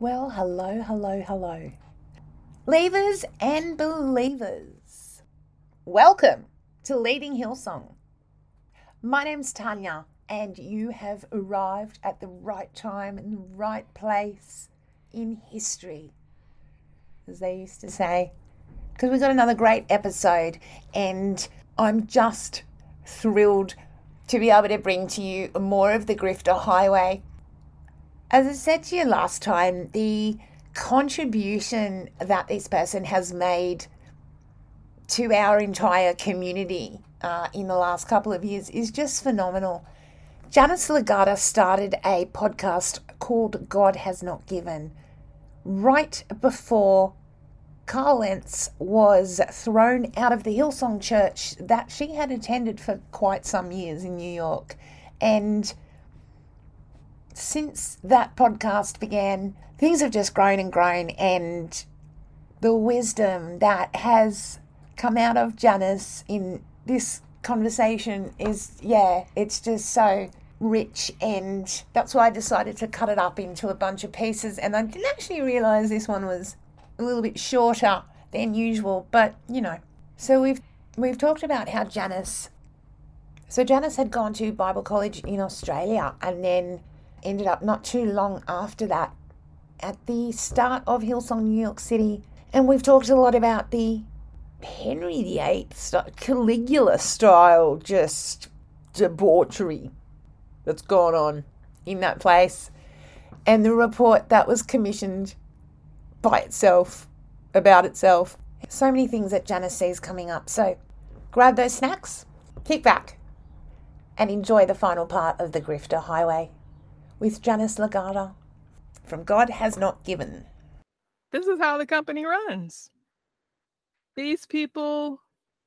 Well, hello, hello, hello. Leavers and believers, welcome to Leaving Hillsong. My name's Tanya, and you have arrived at the right time and the right place in history, as they used to say, because we've got another great episode, and I'm just thrilled to be able to bring to you more of the Grifter Highway as I said to you last time, the contribution that this person has made to our entire community uh, in the last couple of years is just phenomenal. Janice Lagata started a podcast called God Has Not Given right before Carl Lentz was thrown out of the Hillsong Church that she had attended for quite some years in New York. And since that podcast began, things have just grown and grown, and the wisdom that has come out of Janice in this conversation is, yeah, it's just so rich, and that's why I decided to cut it up into a bunch of pieces. And I didn't actually realize this one was a little bit shorter than usual, but you know. So we've we've talked about how Janice. So Janice had gone to Bible college in Australia, and then ended up not too long after that at the start of Hillsong, New York City. And we've talked a lot about the Henry VIII style, Caligula style, just debauchery that's gone on in that place. And the report that was commissioned by itself, about itself. So many things that Janice sees coming up. So grab those snacks, kick back, and enjoy the final part of the Grifter Highway with Janice Lagata from God Has Not Given. This is how the company runs. These people,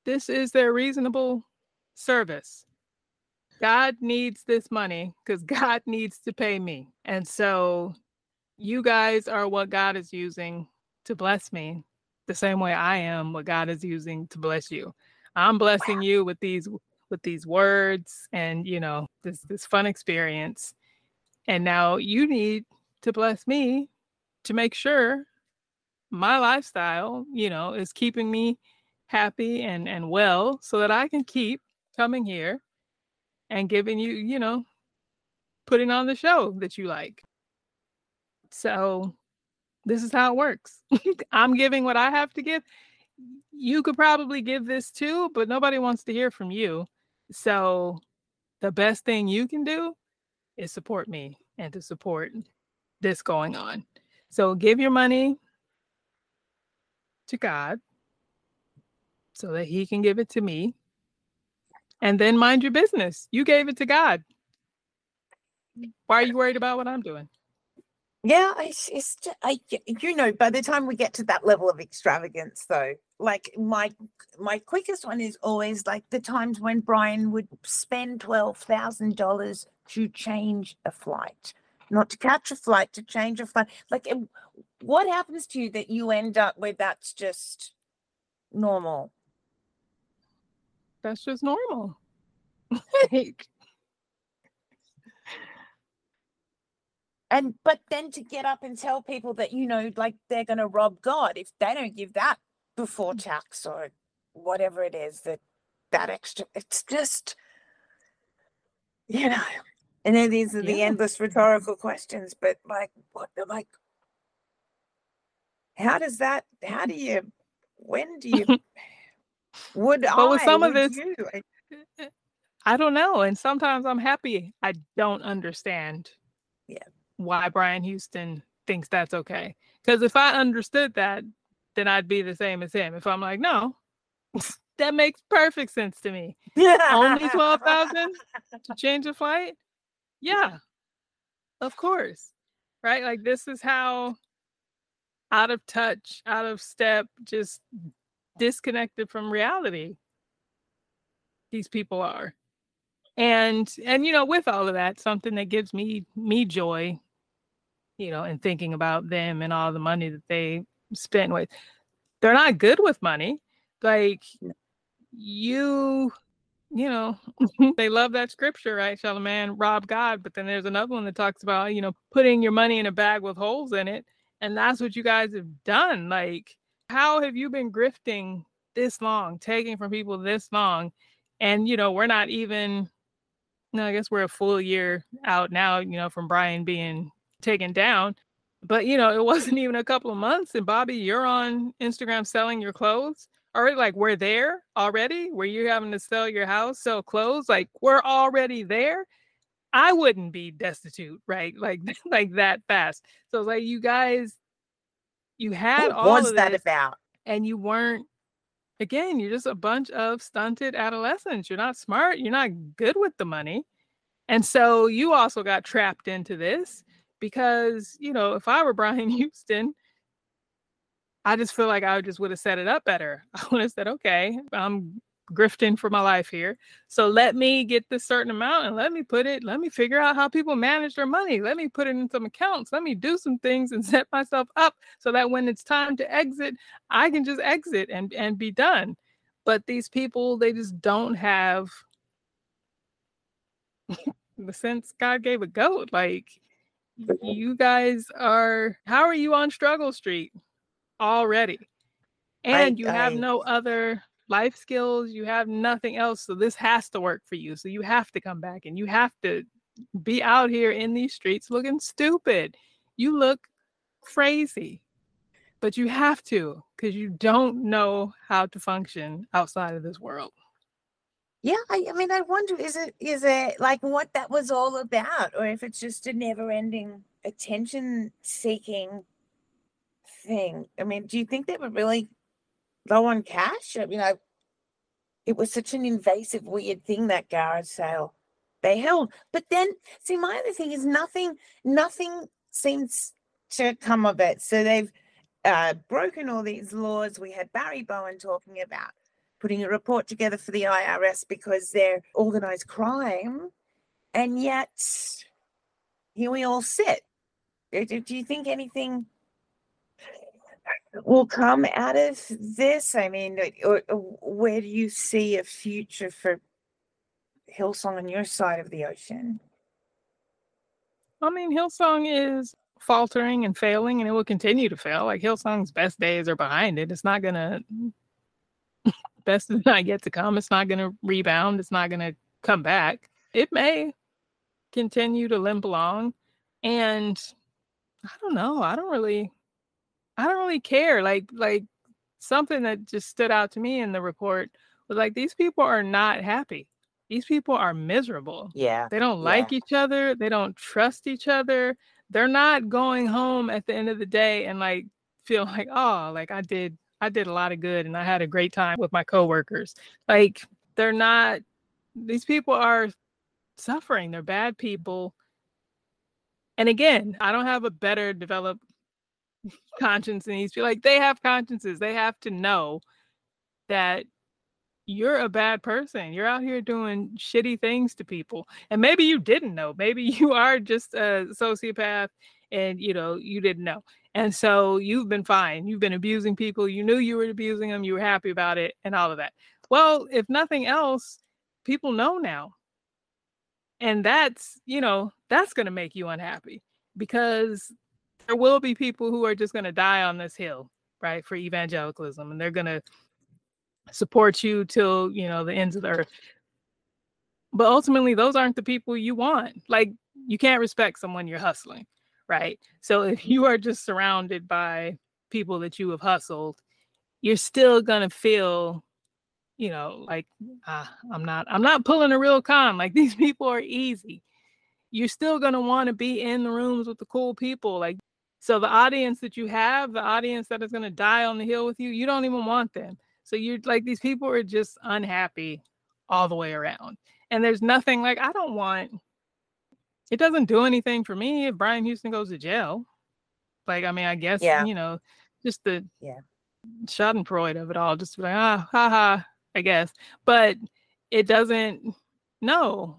this is their reasonable service. God needs this money because God needs to pay me. And so you guys are what God is using to bless me the same way I am what God is using to bless you. I'm blessing wow. you with these with these words and you know this this fun experience. And now you need to bless me to make sure my lifestyle, you know, is keeping me happy and and well so that I can keep coming here and giving you, you know, putting on the show that you like. So this is how it works. I'm giving what I have to give. You could probably give this too, but nobody wants to hear from you. So the best thing you can do is support me and to support this going on. So give your money to God so that he can give it to me and then mind your business. You gave it to God. Why are you worried about what I'm doing? Yeah, it's, it's just, I, you know, by the time we get to that level of extravagance, though, like my my quickest one is always like the times when Brian would spend twelve thousand dollars to change a flight, not to catch a flight, to change a flight. Like, what happens to you that you end up where that's just normal? that's just normal. Like, and but then to get up and tell people that you know like they're going to rob god if they don't give that before mm. tax or whatever it is that that extra it's just you know and then these are yeah. the endless rhetorical questions but like what like how does that how do you when do you Would but I? with some of this, you? I don't know. And sometimes I'm happy I don't understand. Yeah. Why Brian Houston thinks that's okay? Because if I understood that, then I'd be the same as him. If I'm like, no, that makes perfect sense to me. Yeah. Only twelve thousand to change a flight? Yeah, of course. Right? Like this is how out of touch, out of step, just disconnected from reality these people are and and you know with all of that something that gives me me joy you know in thinking about them and all the money that they spent with they're not good with money like you you know mm-hmm. they love that scripture right shall a man rob god but then there's another one that talks about you know putting your money in a bag with holes in it and that's what you guys have done like how have you been grifting this long, taking from people this long? And, you know, we're not even, no, I guess we're a full year out now, you know, from Brian being taken down. But, you know, it wasn't even a couple of months. And Bobbie, you're on Instagram selling your clothes already. Like, we're there already where you're having to sell your house, sell clothes. Like, we're already there. I wouldn't be destitute, right? Like, like that fast. So, like, you guys you had what all was that about and you weren't again you're just a bunch of stunted adolescents you're not smart you're not good with the money and so you also got trapped into this because you know if i were brian houston i just feel like i just would have set it up better i would have said okay i'm grifting for my life here. So let me get this certain amount and let me put it, let me figure out how people manage their money. Let me put it in some accounts. Let me do some things and set myself up so that when it's time to exit, I can just exit and, and be done. But these people, they just don't have the sense God gave a goat. Like you guys are, how are you on struggle street already? And I, you have I, no other life skills, you have nothing else. So this has to work for you. So you have to come back and you have to be out here in these streets looking stupid. You look crazy, but you have to because you don't know how to function outside of this world. Yeah, I, I, mean, I wonder is it is it like what that was all about, or if it's just a never-ending attention-seeking thing? I mean, do you think they were really low on cash. I mean, I it was such an invasive, weird thing that garage sale they held. But then, see, my other thing is nothing, nothing seems to come of it. So they've uh, broken all these laws. We had Barry Bowen talking about putting a report together for the IRS because they're organized crime. And yet, here we all sit. Do you think anything will come out of this? I mean, or, or uh, uh, where do you see a future for Hillsong on your side of the ocean? I mean, Hillsong is faltering and failing, and it will continue to fail. Like Hillsong's best days are behind it. It's not gonna best is not yet to come. It's not gonna rebound. It's not gonna come back. It may continue to limp along, and I don't know. I don't really, I don't really care. Like like something that just stood out to me in the report was like these people are not happy. These people are miserable. Yeah. They don't like each other. They don't trust each other they're not going home at the end of the day and like feel like oh like i did i did a lot of good and i had a great time with my coworkers like they're not these people are suffering they're bad people and again i don't have a better developed conscience needs these people like they have consciences they have to know that you're a bad person. You're out here doing shitty things to people. And maybe you didn't know. Maybe you are just a sociopath and you know, you didn't know. And so you've been fine. You've been abusing people. You knew you were abusing them. You were happy about it and all of that. Well, if nothing else, people know now. And that's, you know, that's going to make you unhappy because there will be people who are just going to die on this hill, right, for evangelicalism. And they're going to support you till you know the ends of the earth. But ultimately those aren't the people you want. Like you can't respect someone you're hustling right? So if you are just surrounded by people that you have hustled you're still gonna feel you know like ah, i'm not i'm not pulling a real con. Like these people are easy. You're still gonna want to be in the rooms with the cool people like so the audience that you have the audience that is going to die on the hill with you you don't even want them so you're like, these people are just unhappy all the way around. And there's nothing like, I don't want, it doesn't do anything for me if Brian Houston goes to jail. Like, I mean, I guess, yeah. you know, just the yeah. schadenfreude of it all, just like, ah, ha ha, I guess. But it doesn't, no,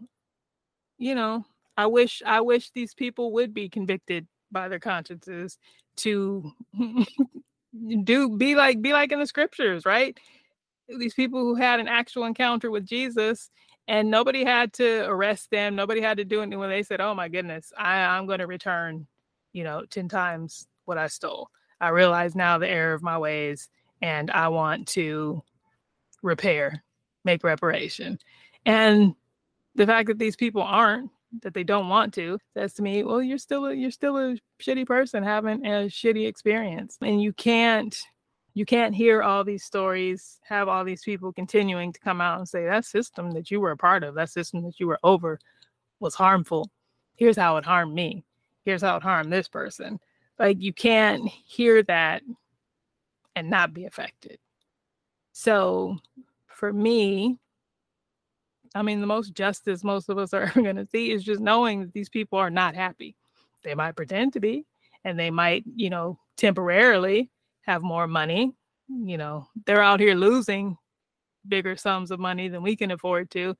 you know, I wish, I wish these people would be convicted by their consciences to do be like be like in the scriptures, right? These people who had an actual encounter with Jesus and nobody had to arrest them, nobody had to do anything when they said, Oh my goodness, I, I'm gonna return, you know, 10 times what I stole. I realize now the error of my ways and I want to repair, make reparation. And the fact that these people aren't that they don't want to says to me well you're still a, you're still a shitty person having a shitty experience. And you can't you can't hear all these stories have all these people continuing to come out and say that system that you were a part of that system that you were over was harmful. Here's how it harmed me. Here's how it harmed this person. Like you can't hear that and not be affected. So for me I mean, the most justice most of us are ever going to see is just knowing that these people are not happy. They might pretend to be, and they might, you know, temporarily have more money. You know, they're out here losing bigger sums of money than we can afford to,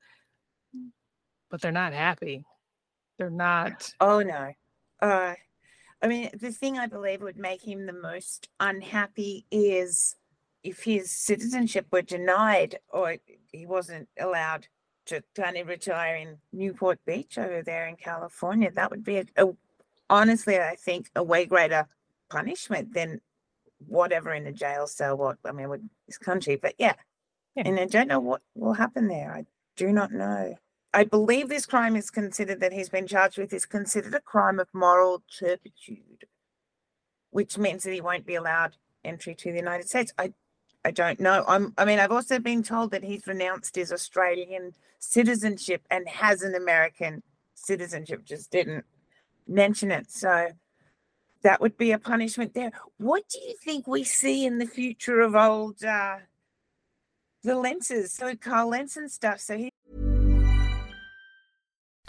but they're not happy. They're not. Oh, no. Uh, I mean, the thing I believe would make him the most unhappy is if his citizenship were denied or he wasn't allowed to kind of retire in Newport Beach over there in California. That would be a, a honestly, I think, a way greater punishment than whatever in a jail cell. What I mean, with this country, but yeah. yeah, and I don't know what will happen there. I do not know. I believe this crime is considered that he's been charged with is considered a crime of moral turpitude, which means that he won't be allowed entry to the United States. I I don't know. I'm, I mean, I've also been told that he's renounced his Australian citizenship and has an American citizenship, just didn't mention it. So that would be a punishment there. What do you think we see in the future of old uh, the Lentzes? So Carl Lentz and stuff. So he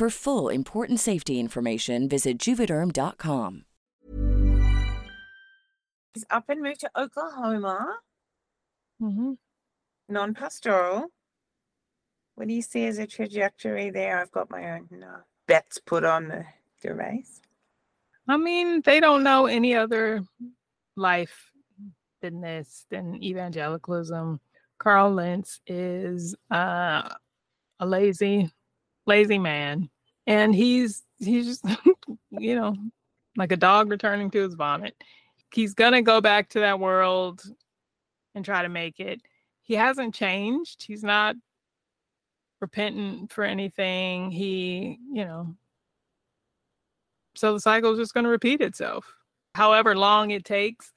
For full important safety information, visit juvederm.com. He's up and moved to Oklahoma, Mm-hmm. non pastoral. What do you see as a trajectory there? I've got my own uh, bets put on the, the race. I mean, they don't know any other life than this, than evangelicalism. Carl Lentz is uh, a lazy, lazy man, and he's he's just you know like a dog returning to his vomit. He's gonna go back to that world and try to make it. He hasn't changed. He's not repentant for anything. He, you know, so the cycle is just going to repeat itself, however long it takes.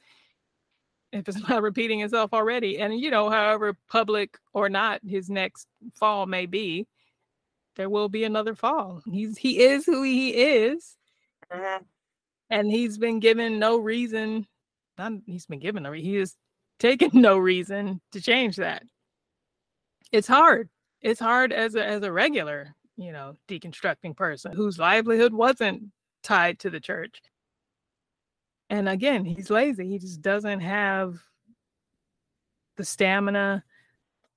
If it's not repeating itself already, and you know, however public or not his next fall may be, there will be another fall. He's he is who he is, Mhm. and he's been given no reason. Not he's been given re- He has taken no reason to change that. It's hard. It's hard as a as a regular, you know, deconstructing person whose livelihood wasn't tied to the church. And again, he's lazy. He just doesn't have the stamina.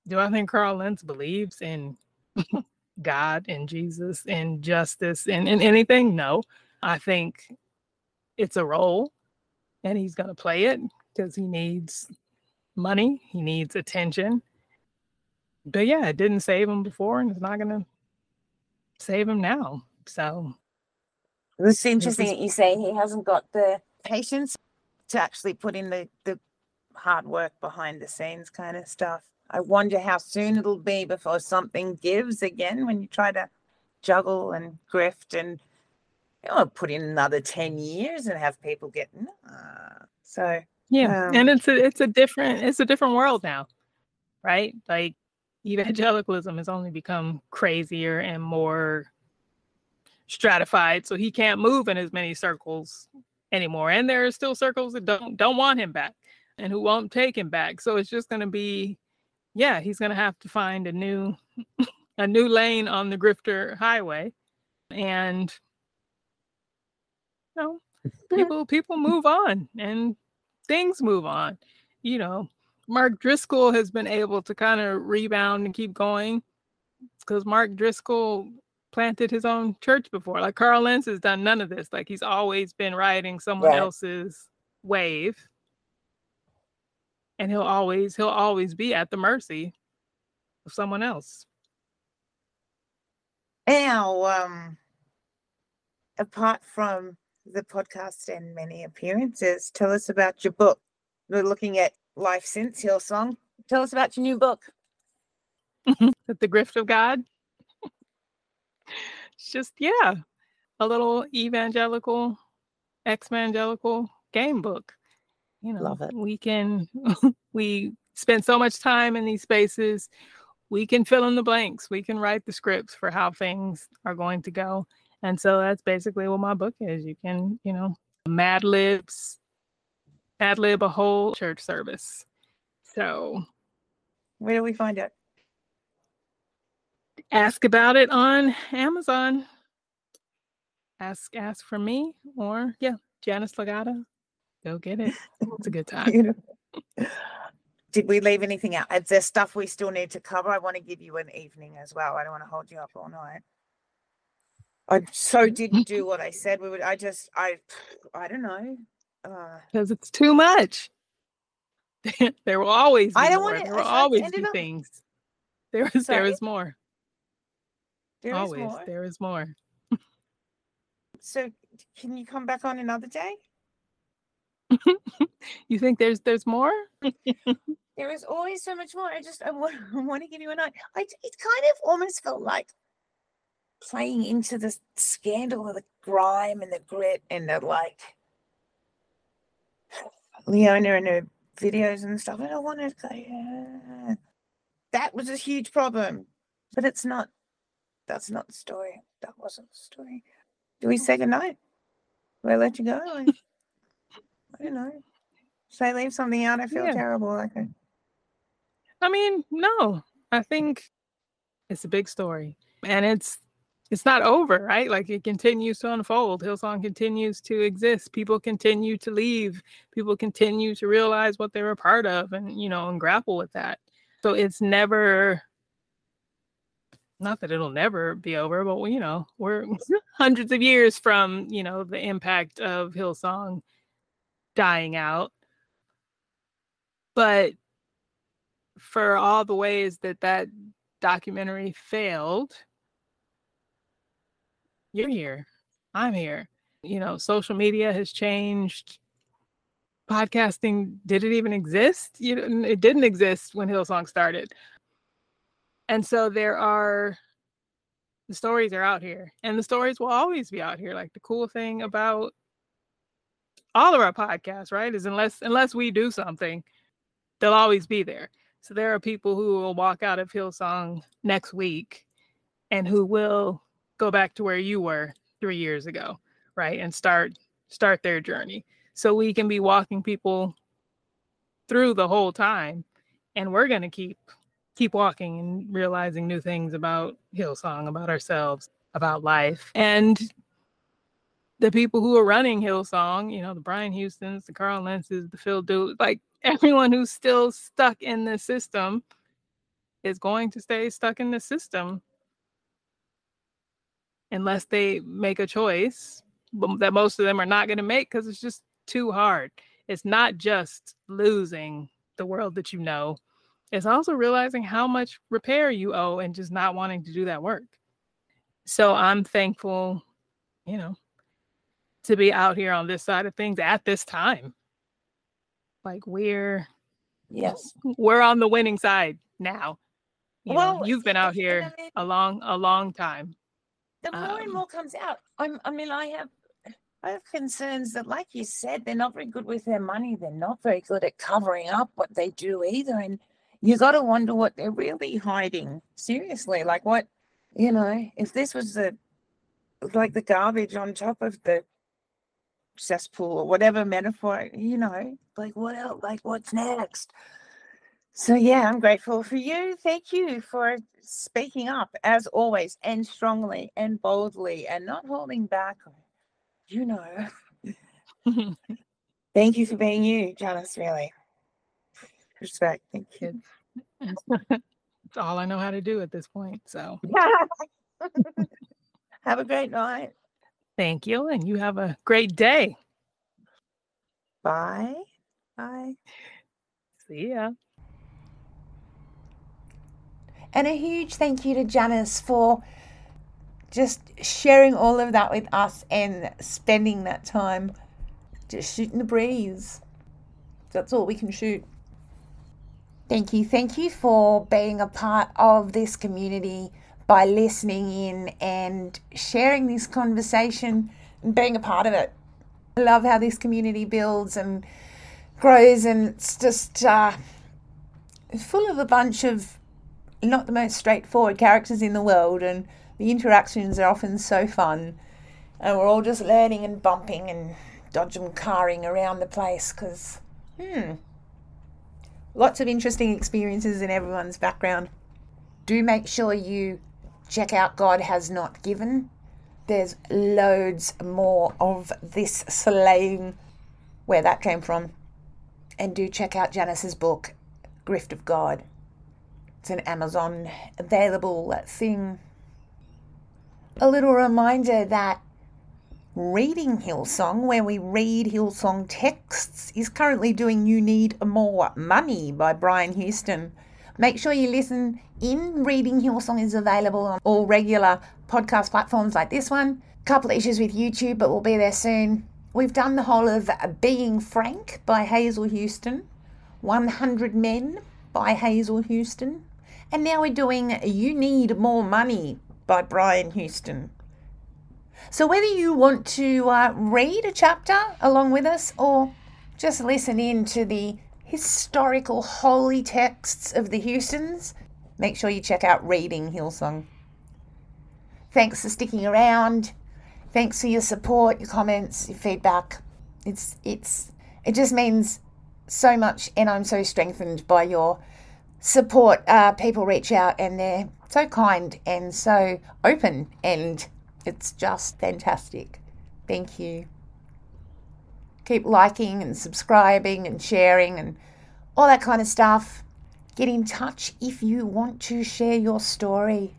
Do I think Carl Lentz believes in God and Jesus and justice and, and anything? No. I think it's a role and he's going to play it because he needs money, he needs attention. But yeah, it didn't save him before and it's not going to save him now. So It's interesting that you say he hasn't got the patience to actually put in the, the hard work behind the scenes kind of stuff. I wonder how soon it'll be before something gives again when you try to juggle and grift and you know, put in another 10 years and have people get nah. so Yeah, Um, and it's a it's a different it's a different world now, right? Like evangelicalism has only become crazier and more stratified, so he can't move in as many circles anymore. And there are still circles that don't don't want him back and who won't take him back. So it's just going to be, yeah, he's going to have to find a new a new lane on the grifter highway, and you know, people people move on and things move on. You know, Mark Driscoll has been able to kind of rebound and keep going because Mark Driscoll planted his own church before. Like Carl Lentz has done none of this. Like he's always been riding someone Right. else's wave. And he'll always he'll always be at the mercy of someone else. Now, um, apart from the podcast and many appearances, tell us about your book. We're looking at Life Since Hillsong. Tell us about your new book. The grift of God. it's just yeah, a little evangelical, ex-evangelical game book. You know, Love it. we can we spend so much time in these spaces. We can fill in the blanks. We can write the scripts for how things are going to go. And so that's basically what my book is. You can, you know, Mad Libs, ad lib a whole church service. So where do we find it? Ask about it on Amazon. Ask ask for me or yeah, Janice Lagata. Go get it. It's a good time. Did we leave anything out? Is there stuff we still need to cover? I want to give you an evening as well. I don't want to hold you up all night. I so didn't do what I said we would. I just, I, I don't know. Because uh, it's too much. there will always. Be I don't more. want. There will always be up... things. There is. There is more. There always. Is more? There is more. so, can you come back on another day? You think there's there's more? there is always so much more. I just I want, I want to give you a night. I it kind of almost felt like playing into the scandal of the grime and the grit and the like Leona and her videos and stuff. I don't want to say yeah. that was a huge problem, but it's not. That's not the story. That wasn't the story. Do we say goodnight? Do I let you go? I, don't know. Should I leave something out? I feel yeah. terrible. Like I... Mean, no. I think it's a big story, and it's it's not over, right? Like it continues to unfold. Hillsong continues to exist. People continue to leave. People continue to realize what they were part of and, you know, and grapple with that. So it's never, not that it'll never be over, but, you know, we're hundreds of years from, you know, the impact of Hillsong dying out. But for all the ways that that documentary failed, you're here. I'm here. You know, social media has changed. Podcasting did it even exist? You know, it didn't exist when Hillsong started. And so there are the stories are out here and the stories will always be out here. Like the cool thing about all of our podcasts, right? Is unless unless we do something, they'll always be there. So there are people who will walk out of Hillsong next week and who will go back to where you were three years ago, right? And start start their journey. So we can be walking people through the whole time. And we're gonna keep keep walking and realizing new things about Hillsong, about ourselves, about life. And the people who are running Hillsong, you know, the Brian Houstons, the Carl Lentzes, the Phil Do, like everyone who's still stuck in the system is going to stay stuck in the system unless they make a choice that most of them are not going to make because it's just too hard. It's not just losing the world that you know, it's also realizing how much repair you owe and just not wanting to do that work. So I'm thankful, you know, to be out here on this side of things at this time. Like we're yes, we're on the winning side now. You well, know, you've been out here a long a long time the more um, and more comes out. I'm, I mean, I have I have concerns that, like you said, they're not very good with their money. They're not very good at covering up what they do either. And you got to wonder what they're really hiding. Seriously, like what, you know, if this was the like the garbage on top of the cesspool or whatever metaphor, you know, like what else? Like what's next? So, yeah, I'm grateful for you. Thank you for speaking up as always and strongly and boldly and not holding back. You know. Thank you for being you, Janice, really. Respect. Thank you. It's all I know how to do at this point. So, have a great night. Thank you. And you have a great day. Bye. Bye. See ya. And a huge thank you to Janice for just sharing all of that with us and spending that time just shooting the breeze. That's all we can shoot. Thank you. Thank you for being a part of this community by listening in and sharing this conversation and being a part of it. I love how this community builds and grows, and it's just, uh, full of a bunch of not the most straightforward characters in the world, and the interactions are often so fun. And we're all just learning and bumping and dodging carring around the place because, hmm, lots of interesting experiences in everyone's background. Do make sure you check out God Has Not Given. There's loads more of this slaying, where that came from. And do check out Janice's book, Gift of God. It's an Amazon available thing. A little reminder that Reading Hillsong, where we read Hillsong texts, is currently doing You Need More Money by Brian Houston. Make sure you listen in. Reading Hillsong is available on all regular podcast platforms like this one. Couple issues with YouTube, but we'll be there soon. We've done the whole of Being Frank by Hazel Houston, 100 Men by Hazel Houston, and now we're doing You Need More Money by Brian Houston. So, whether you want to uh, read a chapter along with us or just listen in to the historical holy texts of the Houstons, make sure you check out Reading Hillsong. Thanks for sticking around. Thanks for your support, your comments, your feedback. It's it's it just means so much, and I'm so strengthened by your support. Uh, people reach out and they're so kind and so open and it's just fantastic. Thank you. Keep liking and subscribing and sharing and all that kind of stuff. Get in touch if you want to share your story.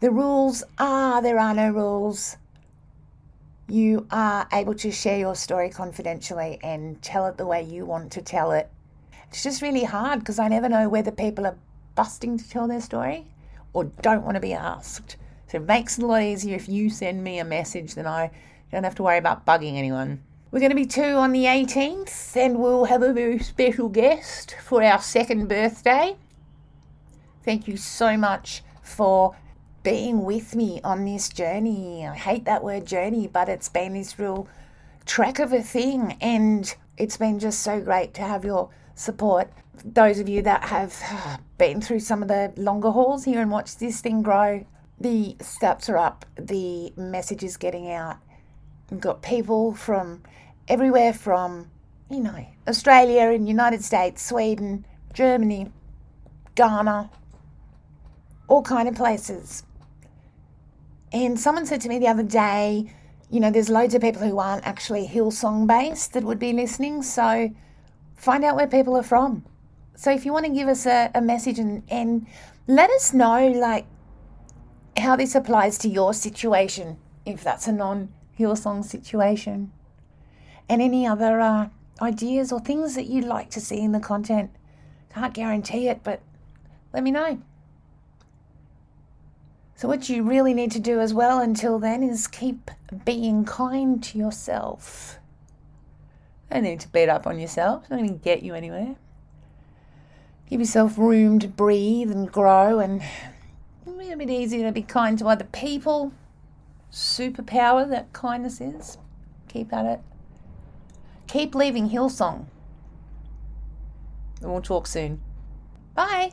The rules are there are no rules. You are able to share your story confidentially and tell it the way you want to tell it. It's just really hard because I never know whether people are busting to tell their story or don't want to be asked. So it makes it a lot easier if you send me a message, then I don't have to worry about bugging anyone. We're going to be two on the 18th, and we'll have a very special guest for our second birthday. Thank you so much for being with me on this journey. I hate that word journey, but it's been this real trek of a thing, and it's been just so great to have your support. Those of you that have uh, been through some of the longer hauls here and watched this thing grow, the steps are up, the message is getting out. We've got people from everywhere from, you know, Australia and United States, Sweden, Germany, Ghana, all kind of places. And someone said to me the other day, you know, there's loads of people who aren't actually Hillsong based that would be listening. So find out where people are from. So if you want to give us a, a message and, and let us know, like, how this applies to your situation, if that's a non Hillsong situation, and any other uh, ideas or things that you'd like to see in the content. Can't guarantee it, but let me know. So, what you really need to do as well until then is keep being kind to yourself. Don't need to beat up on yourself, it's not going to get you anywhere. Give yourself room to breathe and grow and a bit easier to be kind to other people. Superpower that kindness is. Keep at it. Keep leaving Hillsong. And we'll talk soon. Bye.